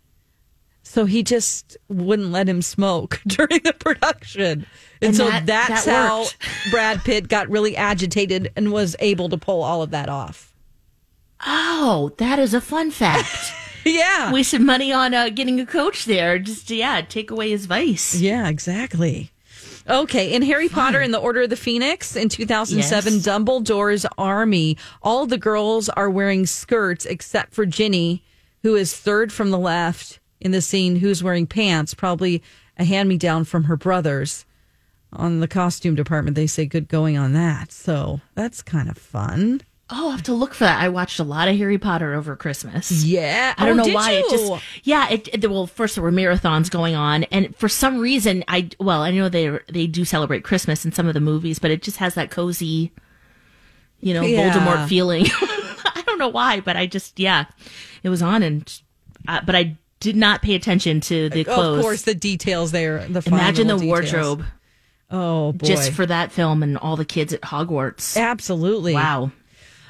Speaker 3: So he just wouldn't let him smoke during the production. And,
Speaker 2: And
Speaker 3: so
Speaker 2: that-
Speaker 3: that's
Speaker 2: that
Speaker 3: how. Brad Pitt got really agitated and was able to pull all of that off.
Speaker 2: Oh, that is a fun fact.
Speaker 3: Yeah.
Speaker 2: Wasted money on uh, getting a coach there. Just yeah, take away his vice.
Speaker 3: yeah, exactly. Okay, in Harry Potter and the Order of the Phoenix in 2007,
Speaker 2: Yes.
Speaker 3: Dumbledore's army, all the girls are wearing skirts except for Ginny, who is third from the left in the scene, who's wearing pants, probably a hand me down from her brothers. On the costume department, they say good going on that. So that's kind of fun.
Speaker 2: Oh, I have to look for that. I watched a lot of Harry Potter over Christmas.
Speaker 3: Yeah.
Speaker 2: I don't
Speaker 3: Oh,
Speaker 2: know why. It
Speaker 3: you?
Speaker 2: just yeah. It, it well, first there were marathons going on, and for some reason, I well, I know they they do celebrate Christmas in some of the movies, but it just has that cozy, you know,
Speaker 3: Yeah.
Speaker 2: Voldemort feeling. I don't know why, but I just yeah, it was on, and uh, but I did not pay attention to the clothes.
Speaker 3: Of course, the details there. The
Speaker 2: Imagine the
Speaker 3: details.
Speaker 2: wardrobe
Speaker 3: Oh boy!
Speaker 2: just for that film and all the kids at Hogwarts.
Speaker 3: absolutely
Speaker 2: Wow.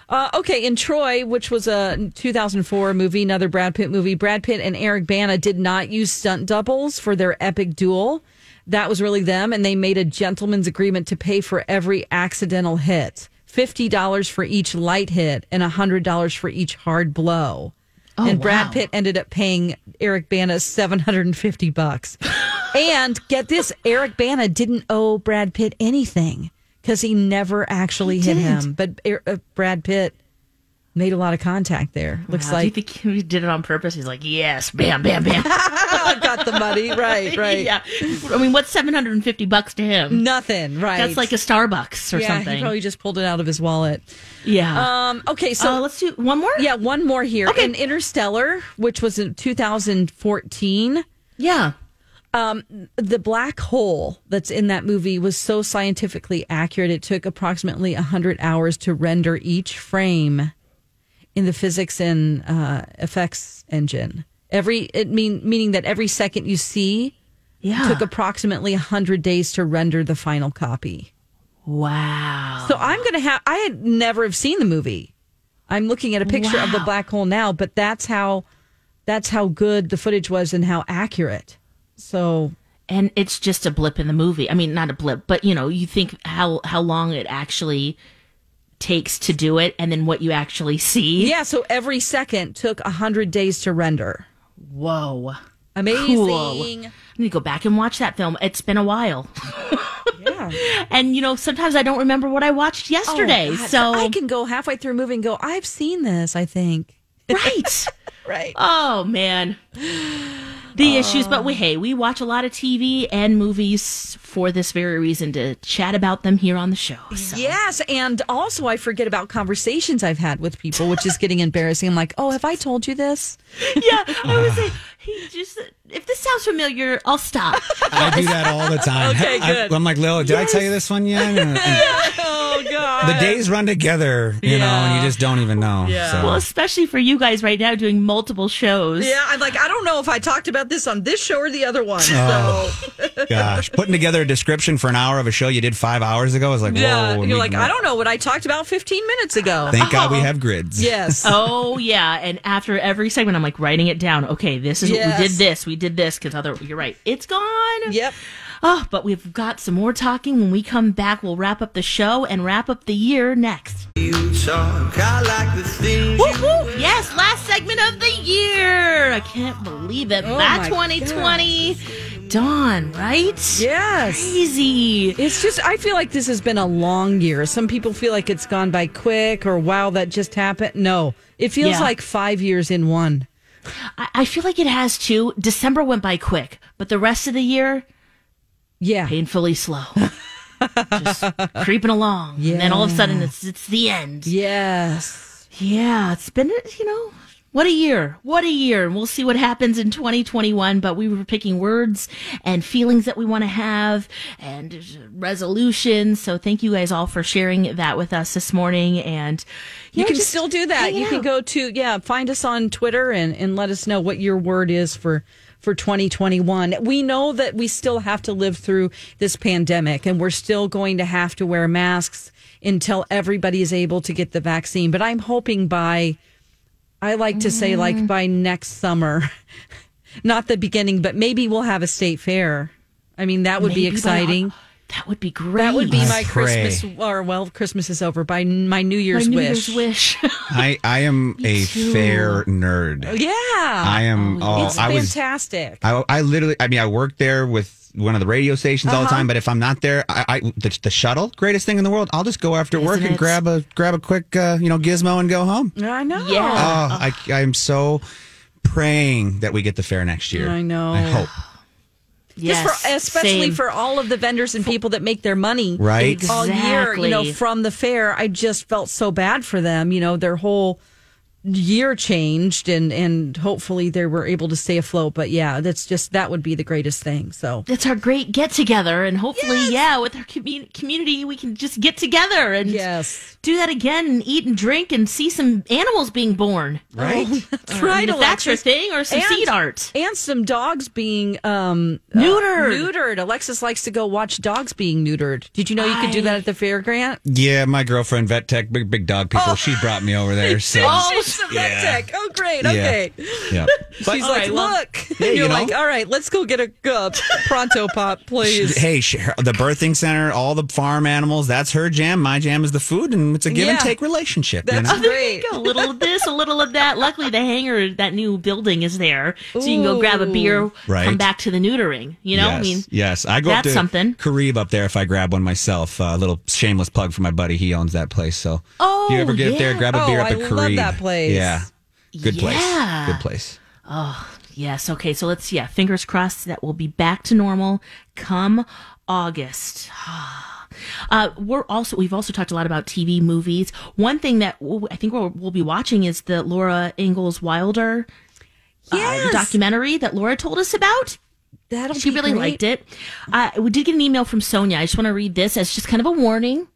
Speaker 3: Uh, okay, in Troy, which was a 2004 movie, another Brad Pitt movie, Brad Pitt and Eric Bana did not use stunt doubles for their epic duel. That was really them, and they made a gentleman's agreement to pay for every accidental hit $50 for each light hit and $100 for each hard blow.
Speaker 2: Oh,
Speaker 3: and Brad
Speaker 2: wow.
Speaker 3: Pitt ended up paying Eric Bana 750 bucks. and get this, Eric Bana didn't owe Brad Pitt anything because he never actually hit
Speaker 2: didn't.
Speaker 3: him. But Er- uh, Brad Pitt made a lot of contact there. Looks
Speaker 2: Wow, do you
Speaker 3: like
Speaker 2: think he did it on purpose? He's like, yes, bam, bam, bam.
Speaker 3: got the money. Right, right.
Speaker 2: yeah. I mean, what's 750 bucks to him?
Speaker 3: Nothing, right.
Speaker 2: That's like a Starbucks or
Speaker 3: yeah,
Speaker 2: something.
Speaker 3: he probably just pulled it out of his wallet.
Speaker 2: yeah.
Speaker 3: Um, okay, so
Speaker 2: so let's do one more.
Speaker 3: yeah, one more here.
Speaker 2: Okay.
Speaker 3: In Interstellar, which was in 2014,
Speaker 2: Yeah.
Speaker 3: Um, the black hole that's in that movie was so scientifically accurate. It took approximately 100 hours to render each frame in the physics and uh, effects engine. Every it mean meaning that every second you see
Speaker 2: Yeah.
Speaker 3: took approximately 100 days to render the final copy.
Speaker 2: wow.
Speaker 3: So I'm going to have I had never have seen the movie. I'm looking at a picture of the black hole now, but that's how that's how good the footage was and how accurate. So
Speaker 2: and it's just a blip in the movie. I mean, not a blip, but you know, you think how how long it actually takes to do it, and then what you actually see.
Speaker 3: yeah, so every second took 100 days to render.
Speaker 2: Whoa.
Speaker 3: Amazing.
Speaker 2: Cool. I need to go back and watch that film. It's been a while.
Speaker 3: Yeah.
Speaker 2: And you know, sometimes I don't remember what I watched oh, yesterday.
Speaker 3: Oh,
Speaker 2: so
Speaker 3: I can go halfway through a movie and go, I've seen this, I think.
Speaker 2: right.
Speaker 3: Right.
Speaker 2: Oh man. The issues, but we um, hey, we watch a lot of TV and movies for this very reason to chat about them here on the show. So.
Speaker 3: Yes, and also I forget about conversations I've had with people, which is getting embarrassing. I'm like, oh, have I told you this?
Speaker 2: yeah, I was like, he just if this sounds familiar, I'll stop.
Speaker 4: I do that all the time.
Speaker 3: Okay, good.
Speaker 4: I,
Speaker 3: good.
Speaker 4: am like, Lil, did I tell you this one yet? And- and
Speaker 3: Oh God.
Speaker 4: the days run together, you know, and you just don't even know.
Speaker 3: Yeah.
Speaker 4: So.
Speaker 2: well, especially for you guys right now doing multiple shows.
Speaker 3: Yeah, I'm like, I don't know if I talked about this on this show or the other one.
Speaker 4: Oh, gosh, putting together a description for an hour of a show you did five hours ago is like,
Speaker 3: yeah,
Speaker 4: whoa.
Speaker 3: you're
Speaker 4: we-
Speaker 3: like, I don't know what I talked about 15 minutes ago.
Speaker 4: Thank God we oh. have grids.
Speaker 3: yes.
Speaker 2: Oh yeah, and after every segment, I'm like writing it down. Okay, this is what we did. This we did this because other. You're right. It's gone.
Speaker 3: Yep.
Speaker 2: Oh, but we've got some more talking. When we come back, we'll wrap up the show and wrap up the year next. Woo-hoo! Yes, last segment of the year. I can't believe it.
Speaker 3: Oh
Speaker 2: That
Speaker 3: my
Speaker 2: 2020. Dawn, right?
Speaker 3: Yes.
Speaker 2: Crazy.
Speaker 3: It's just, I feel like this has been a long year. Some people feel like it's gone by quick or wow, that just happened. No, it feels
Speaker 2: Yeah.
Speaker 3: like five years in one.
Speaker 2: I, I feel like it has too. December went by quick, but the rest of the year,
Speaker 3: Yeah.
Speaker 2: painfully slow. Just creeping along. And then all of a sudden it's it's the end.
Speaker 3: Yes.
Speaker 2: Yeah, it's been you know what a year. What a year. And we'll see what happens in 2021, but we were picking words and feelings that we want to have and resolutions. So thank you guys all for sharing that with us this morning and
Speaker 3: You
Speaker 2: know,
Speaker 3: can still do that. You can go to, yeah, find us on Twitter and, and let us know what your word is for, for 2021. We know that we still have to live through this pandemic and we're still going to have to wear masks until everybody is able to get the vaccine. But I'm hoping by, I like to say,
Speaker 2: Mm.
Speaker 3: like by next summer, not the beginning, but maybe we'll have a state fair. I mean, that would be
Speaker 2: Maybe by-
Speaker 3: exciting.
Speaker 2: That would be great.
Speaker 3: That would be
Speaker 4: I
Speaker 3: my
Speaker 4: pray.
Speaker 3: Christmas, or well, Christmas is over. By my New
Speaker 2: my
Speaker 3: Year's
Speaker 2: New
Speaker 3: wish.
Speaker 2: Year's wish.
Speaker 4: I, I am a
Speaker 2: too.
Speaker 4: fair nerd.
Speaker 3: Yeah,
Speaker 4: I am. Oh,
Speaker 3: it's
Speaker 4: I was.
Speaker 3: fantastic.
Speaker 4: I, I literally. I mean, I worked there with one of the radio stations all the
Speaker 3: Uh-huh.
Speaker 4: time. But if I'm not there, I, I the, the shuttle, greatest thing in the world. I'll just go after work
Speaker 2: Isn't
Speaker 4: and
Speaker 2: it?
Speaker 4: grab a grab a quick, uh, you know, gizmo and go home.
Speaker 3: I know.
Speaker 4: Oh,
Speaker 2: Yeah.
Speaker 4: I I am so praying that we get the fair next year.
Speaker 3: I know.
Speaker 4: I hope.
Speaker 2: yes,
Speaker 3: for, especially
Speaker 2: same.
Speaker 3: for all of the vendors and people that make their money
Speaker 4: Right.
Speaker 3: all year, you know, from the fair. I just felt so bad for them. You know, their whole year changed, and and hopefully they were able to stay afloat. But yeah, that's just that would be the greatest thing. So
Speaker 2: it's our great get together, and hopefully, yeah, with our commu- community, we can just get together and
Speaker 3: yes,
Speaker 2: do that again and eat and drink and see some animals being born.
Speaker 4: Right?
Speaker 3: That's right,
Speaker 2: if that's your
Speaker 3: Alexis.
Speaker 2: thing, or some
Speaker 3: And-
Speaker 2: seed art.
Speaker 3: and some dogs being um uh,
Speaker 2: Neutered.
Speaker 3: neutered. Alexis likes to go watch dogs being neutered. Did you know you could do that at the fair, Grant?
Speaker 4: Yeah, my girlfriend, vet tech, big big dog people.
Speaker 3: Oh.
Speaker 4: She brought me over there. So
Speaker 3: oh, she's a tech. Oh, great.
Speaker 4: Yeah.
Speaker 3: Okay.
Speaker 4: yeah.
Speaker 3: She's
Speaker 4: But-
Speaker 3: like, look.
Speaker 4: Yeah,
Speaker 3: and you're
Speaker 4: you know.
Speaker 3: like, all right, let's go get a uh, Pronto Pup, please.
Speaker 4: Hey, she- the birthing center, all the farm animals, that's her jam. My jam is the food, and it's a give and take relationship.
Speaker 3: That's
Speaker 4: you know?
Speaker 3: great.
Speaker 2: a little of this, a little of that. Luckily, the hangar, that new building is there, so you can go grab a beer,
Speaker 4: Right.
Speaker 2: come back to the neutering. You know,
Speaker 4: yes,
Speaker 2: I mean,
Speaker 4: yes, I go up
Speaker 2: that's
Speaker 4: to
Speaker 2: something.
Speaker 4: Carib up there if I grab one myself. A little shameless plug for my buddy. He owns that place. So
Speaker 2: Oh,
Speaker 4: if you ever get up there, grab a beer
Speaker 3: Oh,
Speaker 4: up at
Speaker 3: I
Speaker 4: Carib.
Speaker 3: love that place.
Speaker 4: Yeah, good place. Good place.
Speaker 2: Oh, yes. Okay. So let's yeah. Fingers crossed that we'll be back to normal come August. Uh, we're also we've also talked a lot about TV movies. One thing that we'll, I think we'll, we'll be watching is the Laura Ingalls Wilder uh,
Speaker 3: Yes.
Speaker 2: documentary that Laura told us about.
Speaker 3: That'll
Speaker 2: She really
Speaker 3: great.
Speaker 2: liked it. Uh, we did get an email from Sonia. I just want to read this as just kind of a warning.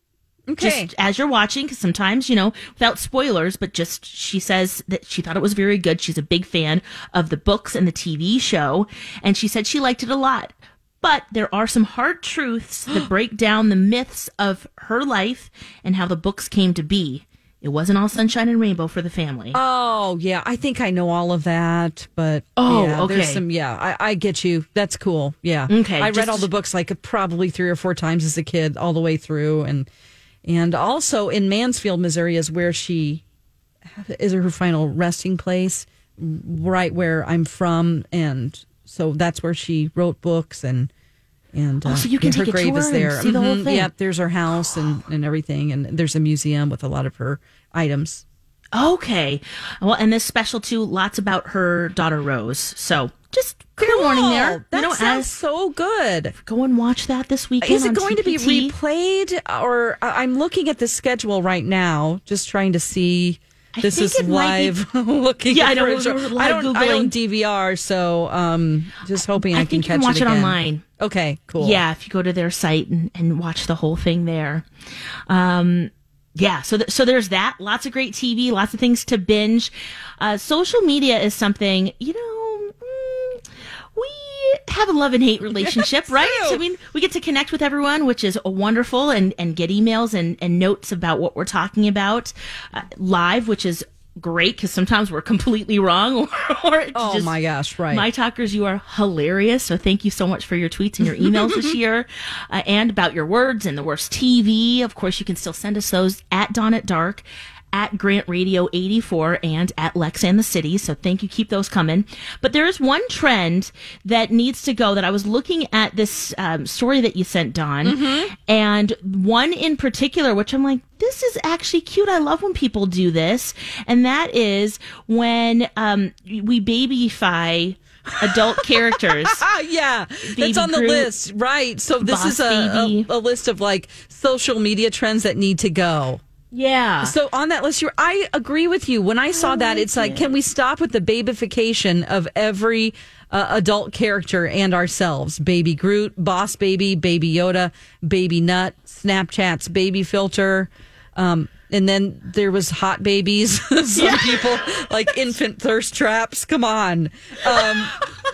Speaker 3: Okay.
Speaker 2: Just as you're watching, because sometimes, you know, without spoilers, but just she says that she thought it was very good. She's a big fan of the books and the TV show, and she said she liked it a lot. But there are some hard truths that break down the myths of her life and how the books came to be. It wasn't all sunshine and rainbow for the family.
Speaker 3: Oh yeah, I think I know all of that, but
Speaker 2: Oh,
Speaker 3: yeah, there's
Speaker 2: okay.
Speaker 3: some yeah, I, I get you. That's cool. Yeah,
Speaker 2: Okay,
Speaker 3: I read all the books like probably three or four times as a kid, all the way through, and and also in Mansfield, Missouri, is where she is her final resting place, right where I'm from, and so that's where she wrote books and. And
Speaker 2: Oh, so you can
Speaker 3: her
Speaker 2: take
Speaker 3: grave is there.
Speaker 2: see the whole
Speaker 3: Mhm.
Speaker 2: thing.
Speaker 3: Yep, there's her house and, and everything, and there's a museum with a lot of her items.
Speaker 2: Okay. Well, and this special too, lots about her daughter Rose. So just clear warning there.
Speaker 3: That
Speaker 2: you know,
Speaker 3: sounds so good.
Speaker 2: go and watch that this weekend.
Speaker 3: Is it going to be replayed? Or I'm looking at the schedule right now, just trying to see.
Speaker 2: I
Speaker 3: This is
Speaker 2: it might be-
Speaker 3: looking.
Speaker 2: Yeah, I know,
Speaker 3: for a
Speaker 2: we're- we're
Speaker 3: I don't. I don't DVR, so um, just hoping I,
Speaker 2: I
Speaker 3: can
Speaker 2: think you
Speaker 3: catch
Speaker 2: can watch it
Speaker 3: again.
Speaker 2: online.
Speaker 3: Okay, cool.
Speaker 2: Yeah, if you go to their site and, and watch the whole thing there. Um, yeah, so th- so there's that. Lots of great TV, lots of things to binge. Uh, social media is something you know. mm, we have a love and hate relationship, right?
Speaker 3: true.
Speaker 2: I mean, we get to connect with everyone, which is wonderful, and and get emails and and notes about what we're talking about uh, live, which is great because sometimes we're completely wrong or, or it's
Speaker 3: Oh
Speaker 2: just-
Speaker 3: my gosh! Right.
Speaker 2: my talkers, you are hilarious. So thank you so much for your tweets and your emails this year, uh, and about your words and the worst TV. Of course, you can still send us those at Dawn at Dark, at Grant Radio 84, and at Lex and the City. So thank you. Keep those coming. But there is one trend that needs to go. That I was looking at this um, story that you sent, Dawn, and one in particular, which I'm like, this is actually cute. I love when people do this, and that is when um, we babyfy adult characters.
Speaker 3: Ah, yeah,
Speaker 2: Baby
Speaker 3: that's on the
Speaker 2: Groot,
Speaker 3: list, right? So this is a, a, a list of like social media trends that need to go.
Speaker 2: Yeah.
Speaker 3: So on that list, you're, I agree with you. When I saw that, it's like, can we stop with the babification of every uh, adult character and ourselves? Baby Groot, Boss Baby, Baby Yoda, Baby Nut, Snapchat's baby filter. Um, and then there was hot babies. Some people like infant thirst traps. Come on. Um,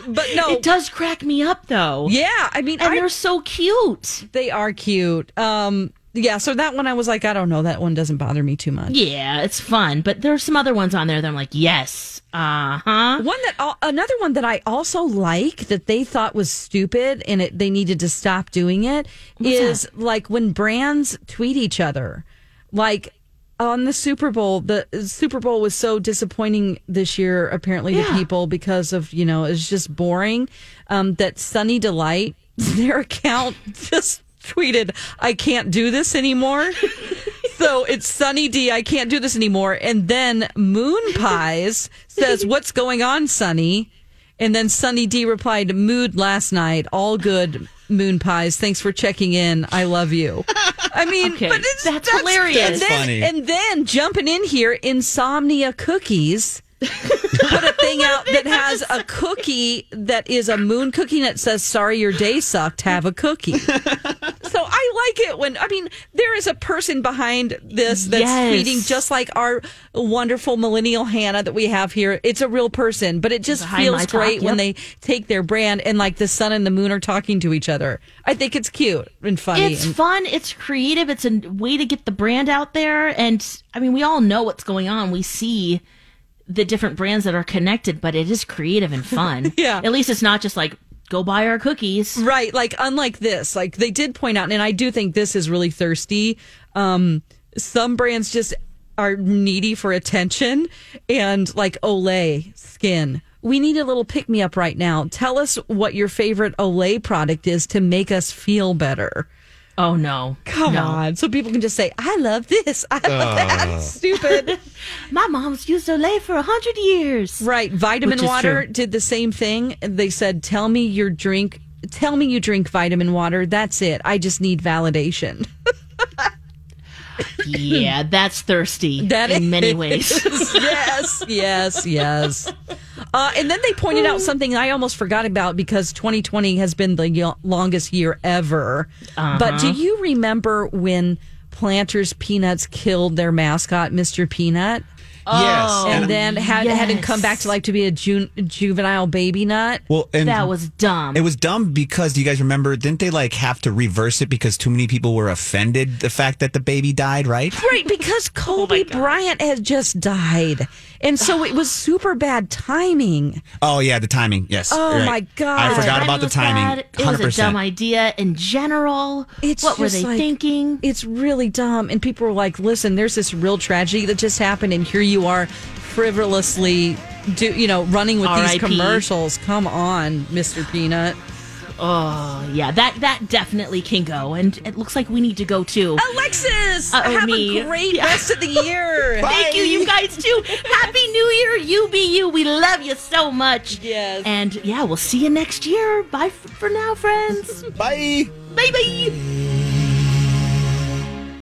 Speaker 3: but no,
Speaker 2: it does crack me up though.
Speaker 3: yeah. I mean,
Speaker 2: And
Speaker 3: I,
Speaker 2: they're so cute.
Speaker 3: they are cute. Um, yeah. So that one, I was like, I don't know. That one doesn't bother me too much.
Speaker 2: Yeah, it's fun. But there's some other ones on there that I'm like, yes. Uh huh.
Speaker 3: One that another one that I also like that they thought was stupid and it, they needed to stop doing it is like when brands tweet each other, like on the Super Bowl. The Super Bowl was so disappointing this year, apparently to people because of you know it's just boring. Um, that Sunny Delight, their account just tweeted, "I can't do this anymore." So it's Sunny D. I can't do this anymore. And then Moon Pies says, "What's going on, Sunny?" And then Sunny D replied, "Mood last night. All good, Moon Pies. Thanks for checking in. I love you." I mean,
Speaker 2: Okay,
Speaker 3: but it's,
Speaker 2: that's hilarious.
Speaker 3: And then,
Speaker 4: funny.
Speaker 3: and then jumping in here, Insomnia Cookies put a thing out that has a cookie that is a moon cookie that says, "Sorry, your day sucked. Have a cookie." so I like it when I mean there is a person behind this that's
Speaker 2: Yes.
Speaker 3: tweeting just like our wonderful millennial Hannah that we have here. It's a real person, but it just
Speaker 2: Behind
Speaker 3: feels great when they take their brand and like the sun and the moon are talking to each other. I think it's cute and funny.
Speaker 2: It's
Speaker 3: and-
Speaker 2: fun. It's creative. It's a way to get the brand out there. And I mean, we all know what's going on. We see the different brands that are connected, but it is creative and fun.
Speaker 3: Yeah.
Speaker 2: At least it's not just like, go buy our cookies.
Speaker 3: Right, like unlike this, like they did point out, and I do think this is really thirsty. Um, some brands just are needy for attention, and like Olay skin. We need a little pick me up right now. Tell us what your favorite Olay product is to make us feel better.
Speaker 2: Oh, no.
Speaker 3: Come
Speaker 2: No.
Speaker 3: on, so people can just say, "I love this, I love that." Uh. Stupid,
Speaker 2: My mom's used Olay for a hundred years.
Speaker 3: right? Vitamin water
Speaker 2: true.
Speaker 3: did the same thing. They said, "Tell me your drink." Tell me you drink vitamin water. That's it. I just need validation.
Speaker 2: Yeah, that's thirsty
Speaker 3: That
Speaker 2: in many
Speaker 3: is-
Speaker 2: ways.
Speaker 3: yes, yes, yes. Uh, and then they pointed out something I almost forgot about because 2020 has been the yo- longest year ever. But do you remember when Planters Peanuts killed their mascot, Mr. Peanut?
Speaker 4: Yes.
Speaker 3: Oh, and then had had him
Speaker 2: yes.
Speaker 3: come back to life to be a ju- juvenile baby nut.
Speaker 4: well, and
Speaker 2: that was dumb.
Speaker 4: It was dumb because do you guys remember? Didn't they like have to reverse it because too many people were offended the fact that the baby died? Right?
Speaker 3: Right, because Kobe Bryant had just died. And so it was super bad timing.
Speaker 4: Oh yeah, the timing. Yes.
Speaker 3: Oh,
Speaker 4: right.
Speaker 3: my God.
Speaker 4: I forgot about the timing.
Speaker 2: bad. It was a dumb idea in general.
Speaker 3: It's
Speaker 2: what were
Speaker 3: just
Speaker 2: they
Speaker 3: like-
Speaker 2: thinking?
Speaker 3: It's really dumb. And people were like, listen, there's this real tragedy that just happened, and here you are frivolously do you know, running with these
Speaker 2: R.I.P..
Speaker 3: commercials. Come on, Mr. Peanut.
Speaker 2: Oh yeah, that that definitely can go, and it looks like we need to go too.
Speaker 3: Alexis,
Speaker 2: Uh-oh,
Speaker 3: have
Speaker 2: me.
Speaker 3: a great
Speaker 2: Yeah.
Speaker 3: rest of the year.
Speaker 2: Thank you, you guys too. Happy New Year, you be you. We love you so much.
Speaker 3: Yes.
Speaker 2: And yeah, we'll see you next year. Bye f- for now, friends.
Speaker 4: Bye.
Speaker 2: bye bye.